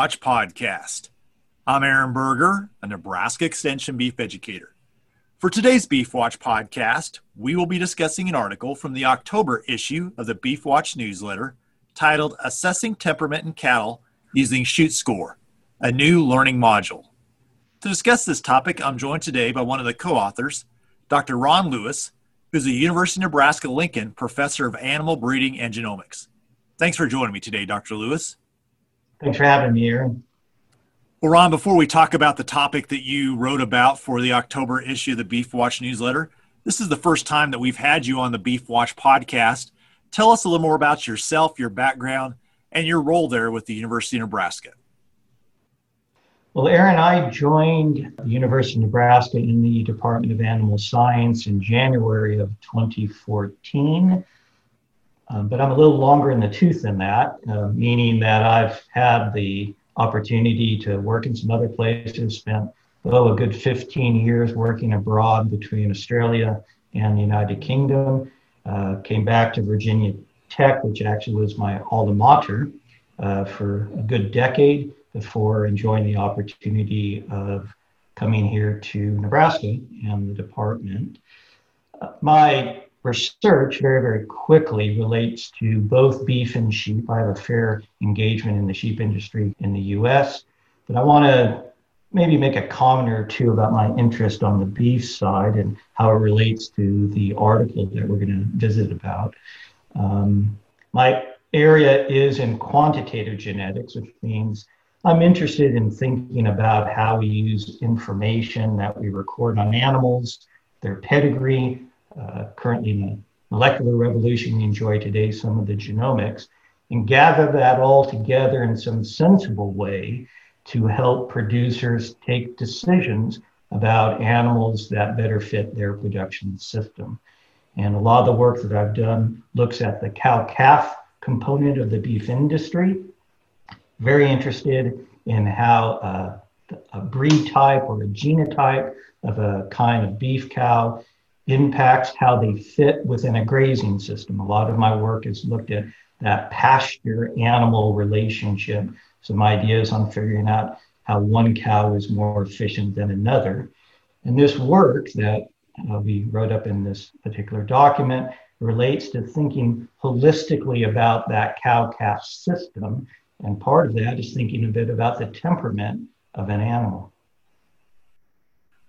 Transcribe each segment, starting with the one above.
Watch podcast. I'm Aaron Berger, a Nebraska Extension beef educator. For today's Beef Watch podcast, we will be discussing an article from the October issue of the Beef Watch newsletter titled Assessing Temperament in Cattle Using Chute Score, a new learning module. To discuss this topic, I'm joined today by one of the co authors, Dr. Ron Lewis, who's a University of Nebraska Lincoln professor of animal breeding and genomics. Thanks for joining me today, Dr. Lewis. Thanks for having me, Aaron. Well, Ron, before we talk about the topic that you wrote about for the October issue of the Beef Watch newsletter, this is the first time that we've had you on the Beef Watch podcast. Tell us a little more about yourself, your background, and your role there with the University of Nebraska. Well, Aaron, I joined the University of Nebraska in the Department of Animal Science in January of 2014. Um, but I'm a little longer in the tooth than that, uh, meaning that I've had the opportunity to work in some other places, spent oh, a good 15 years working abroad between Australia and the United Kingdom. Uh, came back to Virginia Tech, which actually was my alma mater, uh, for a good decade before enjoying the opportunity of coming here to Nebraska and the department. Uh, my research very, very quickly relates to both beef and sheep. I have a fair engagement in the sheep industry in the US, but I want to maybe make a comment or two about my interest on the beef side and how it relates to the article that we're going to visit about. Um, my area is in quantitative genetics, which means I'm interested in thinking about how we use information that we record on animals, their pedigree, uh, currently in the molecular revolution we enjoy today, some of the genomics, and gather that all together in some sensible way to help producers take decisions about animals that better fit their production system. And a lot of the work that I've done looks at the cow calf component of the beef industry. Very interested in how uh, a breed type or a genotype of a kind of beef cow impacts how they fit within a grazing system. A lot of my work has looked at that pasture animal relationship, some ideas on figuring out how one cow is more efficient than another. And this work that uh, we wrote up in this particular document relates to thinking holistically about that cow calf system. And part of that is thinking a bit about the temperament of an animal.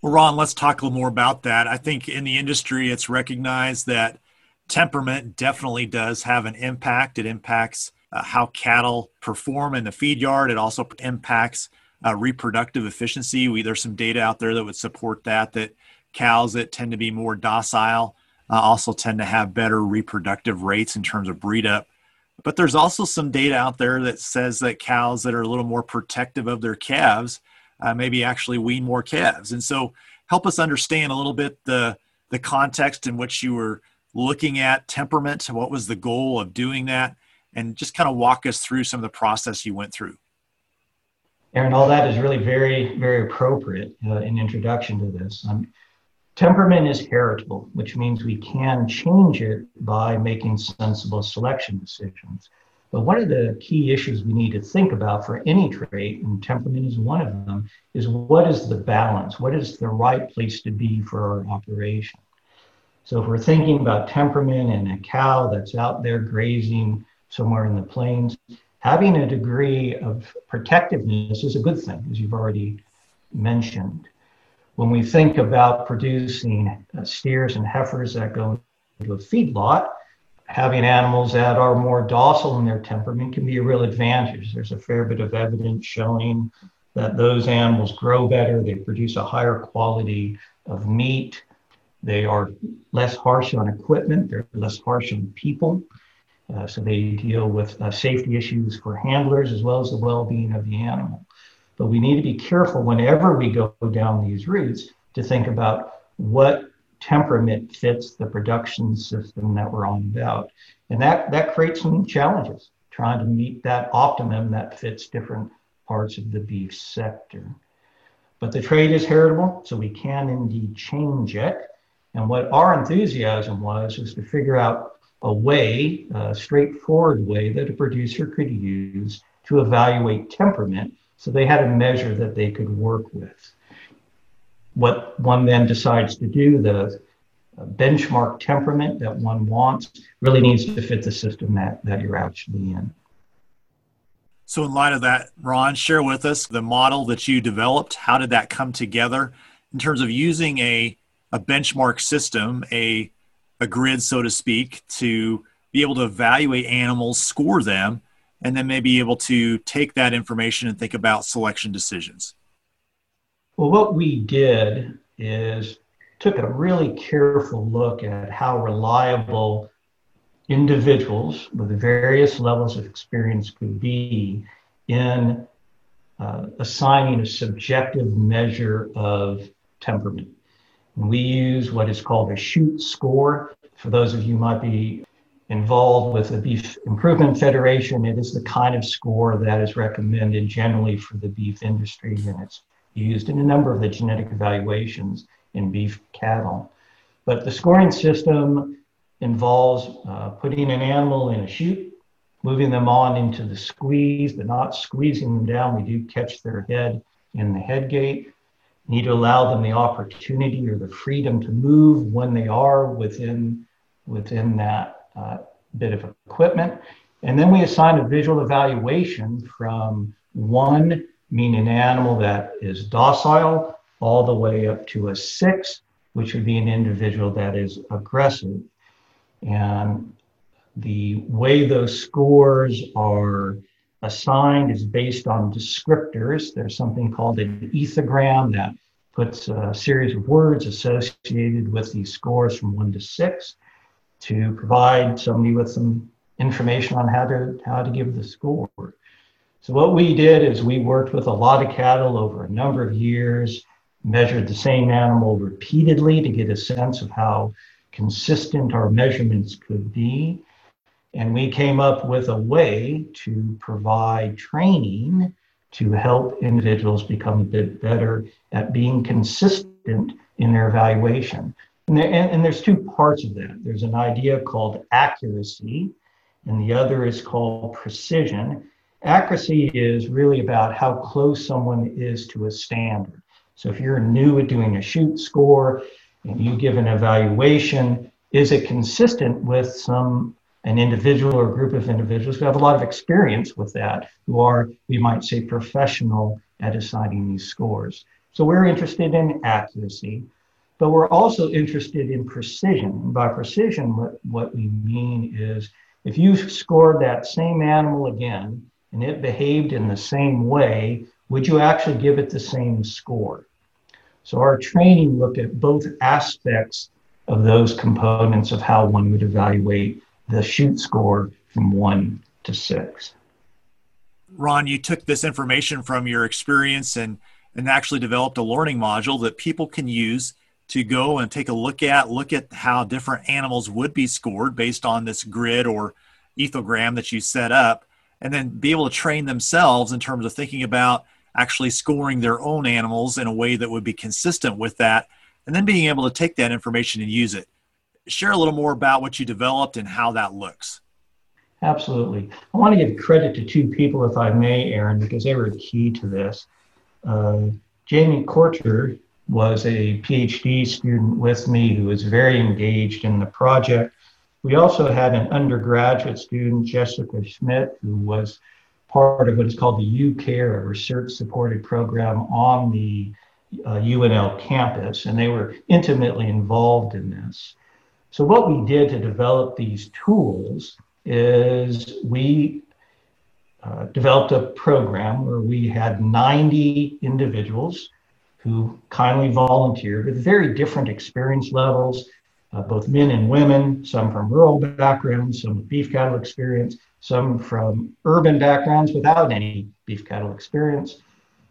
Well, Ron, let's talk a little more about that. I think in the industry, it's recognized that temperament definitely does have an impact. It impacts uh, how cattle perform in the feed yard. It also impacts uh, reproductive efficiency. We, there's some data out there that would support that, that cows that tend to be more docile uh, also tend to have better reproductive rates in terms of breed up. But there's also some data out there that says that cows that are a little more protective of their calves uh, maybe actually wean more calves. And so, help us understand a little bit the the context in which you were looking at temperament. What was the goal of doing that? And just kind of walk us through some of the process you went through. Aaron, all that is really very, very appropriate uh, in introduction to this. Um, temperament is heritable, which means we can change it by making sensible selection decisions. But one of the key issues we need to think about for any trait, and temperament is one of them, is what is the balance? What is the right place to be for our operation? So if we're thinking about temperament and a cow that's out there grazing somewhere in the plains, having a degree of protectiveness is a good thing, as you've already mentioned. When we think about producing uh, steers and heifers that go into a feedlot, having animals that are more docile in their temperament can be a real advantage. There's a fair bit of evidence showing that those animals grow better, they produce a higher quality of meat, they are less harsh on equipment, they're less harsh on people. Uh, so they deal with uh, safety issues for handlers as well as the well being of the animal. But we need to be careful whenever we go down these routes to think about what temperament fits the production system that we're on about. And that, that creates some challenges trying to meet that optimum that fits different parts of the beef sector. But the trait is heritable, so we can indeed change it. And what our enthusiasm was was to figure out a way, a straightforward way that a producer could use to evaluate temperament. So they had a measure that they could work with. What one then decides to do, the benchmark temperament that one wants, really needs to fit the system that, that you're actually in. So, in light of that, Ron, share with us the model that you developed. How did that come together in terms of using a, a benchmark system, a, a grid, so to speak, to be able to evaluate animals, score them, and then maybe able to take that information and think about selection decisions? Well, what we did is took a really careful look at how reliable individuals with various levels of experience could be in uh, assigning a subjective measure of temperament. And we use what is called a chute score. For those of you might be involved with the Beef Improvement Federation, it is the kind of score that is recommended generally for the beef industry, and it's used in a number of the genetic evaluations in beef cattle. But the scoring system involves uh, putting an animal in a chute, moving them on into the squeeze, but not squeezing them down. We do catch their head in the head gate. Need to allow them the opportunity or the freedom to move when they are within within that uh, bit of equipment. And then we assign a visual evaluation from one, meaning an animal that is docile, all the way up to a six, which would be an individual that is aggressive. And the way those scores are assigned is based on descriptors. There's something called an ethogram that puts a series of words associated with these scores from one to six to provide somebody with some information on how to how to give the score. So what we did is we worked with a lot of cattle over a number of years, measured the same animal repeatedly to get a sense of how consistent our measurements could be. And we came up with a way to provide training to help individuals become a bit better at being consistent in their evaluation. And, there, and, and, there's two parts of that. There's an idea called accuracy, and the other is called precision. Accuracy is really about how close someone is to a standard. So if you're new at doing a chute score, and you give an evaluation, is it consistent with some an individual or group of individuals who have a lot of experience with that, who are, we might say, professional at assigning these scores. So we're interested in accuracy, but we're also interested in precision. And by precision, what, what we mean is if you scored that same animal again and it behaved in the same way, would you actually give it the same score? So our training looked at both aspects of those components of how one would evaluate the chute score from one to six. Ron, you took this information from your experience and, and actually developed a learning module that people can use to go and take a look at, look at how different animals would be scored based on this grid or ethogram that you set up, and then be able to train themselves in terms of thinking about actually scoring their own animals in a way that would be consistent with that, and then being able to take that information and use it. Share a little more about what you developed and how that looks. Absolutely. I want to give credit to two people, if I may, Aaron, because they were key to this. Uh, Jamie Korter was a PhD student with me who was very engaged in the project. We also had an undergraduate student, Jessica Schmidt, who was part of what is called the UCARE, a research supported program on the uh, UNL campus, and they were intimately involved in this. So, what we did to develop these tools is we uh, developed a program where we had 90 individuals who kindly volunteered with very different experience levels, uh, both men and women, some from rural backgrounds, some with beef cattle experience, some from urban backgrounds without any beef cattle experience.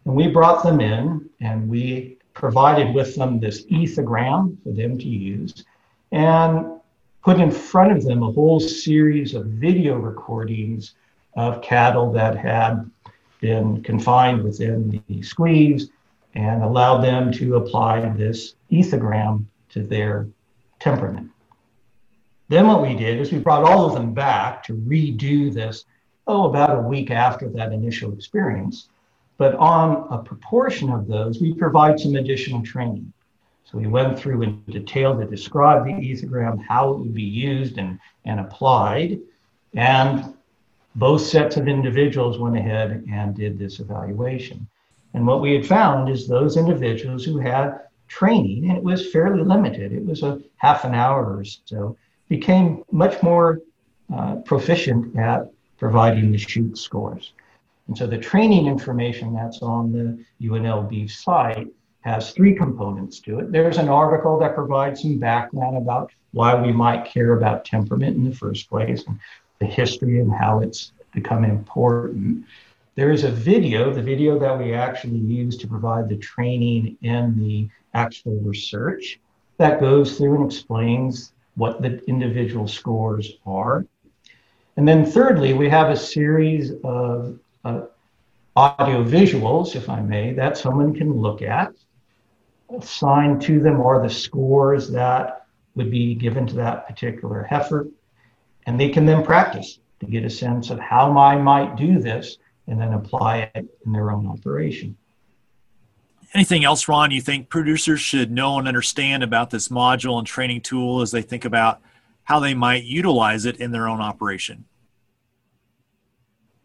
And we brought them in and we provided with them this ethogram for them to use and put in front of them a whole series of video recordings of cattle that had been confined within the squeeze and allowed them to apply this ethogram to their temperament. Then what we did is we brought all of them back to redo this oh, about a week after that initial experience. But on a proportion of those, we provide some additional training. So we went through in detail to describe the ethogram, how it would be used and, and applied. And both sets of individuals went ahead and did this evaluation. And what we had found is those individuals who had training, and it was fairly limited, it was a half an hour or so, became much more uh, proficient at providing the chute scores. And so the training information that's on the UNLV site has three components to it. There's an article that provides some background about why we might care about temperament in the first place and the history and how it's become important. There is a video, the video that we actually use to provide the training in the actual research that goes through and explains what the individual scores are. And then thirdly, we have a series of uh, audio visuals, if I may, that someone can look at. Assigned to them are the scores that would be given to that particular heifer. And they can then practice to get a sense of how I might do this and then apply it in their own operation. Anything else, Ron, you think producers should know and understand about this module and training tool as they think about how they might utilize it in their own operation?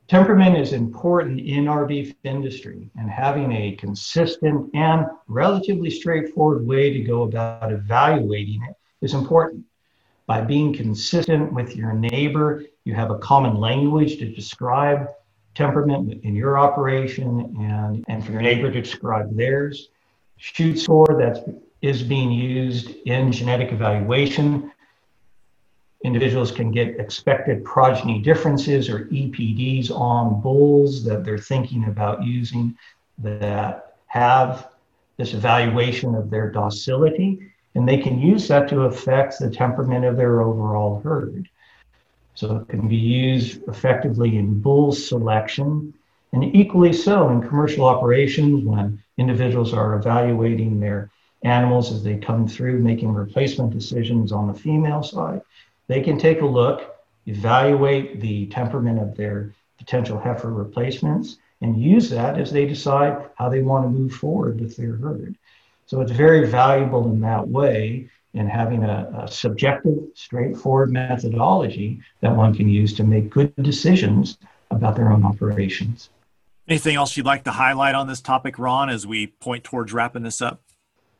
Temperament is important in our beef industry, and having a consistent and relatively straightforward way to go about evaluating it is important. By being consistent with your neighbor, you have a common language to describe temperament in your operation and, and for your neighbor to describe theirs. Chute score that is being used in genetic evaluation individuals can get expected progeny differences or EPDs on bulls that they're thinking about using that have this evaluation of their docility, and they can use that to affect the temperament of their overall herd. So it can be used effectively in bull selection, and equally so in commercial operations when individuals are evaluating their animals as they come through, making replacement decisions on the female side they can take a look, evaluate the temperament of their potential heifer replacements, and use that as they decide how they want to move forward with their herd. So it's very valuable in that way in having a, a, subjective, straightforward methodology that one can use to make good decisions about their own operations. Anything else you'd like to highlight on this topic, Ron, as we point towards wrapping this up?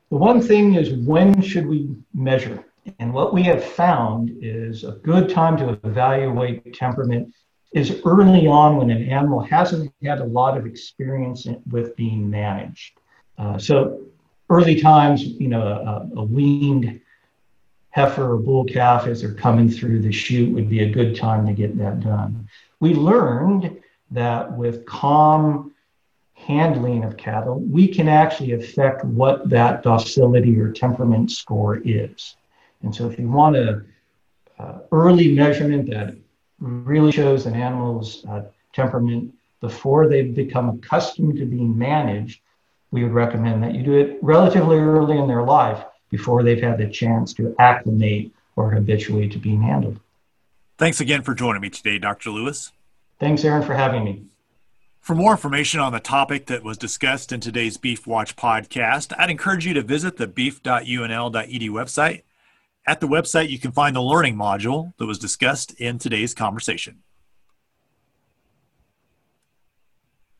The one thing is when should we measure? And what we have found is a good time to evaluate temperament is early on when an animal hasn't had a lot of experience with being managed. Uh, so early times, you know, a, a, weaned heifer or bull calf as they're coming through the chute would be a good time to get that done. We learned that with calm handling of cattle, we can actually affect what that docility or temperament score is. And so if you want a uh, early measurement that really shows an animal's uh, temperament before they've become accustomed to being managed, we would recommend that you do it relatively early in their life before they've had the chance to acclimate or habituate to being handled. Thanks again for joining me today, Dr. Lewis. Thanks, Aaron, for having me. For more information on the topic that was discussed in today's Beef Watch podcast, I'd encourage you to visit the beef.unl.edu website at the website, you can find the learning module that was discussed in today's conversation.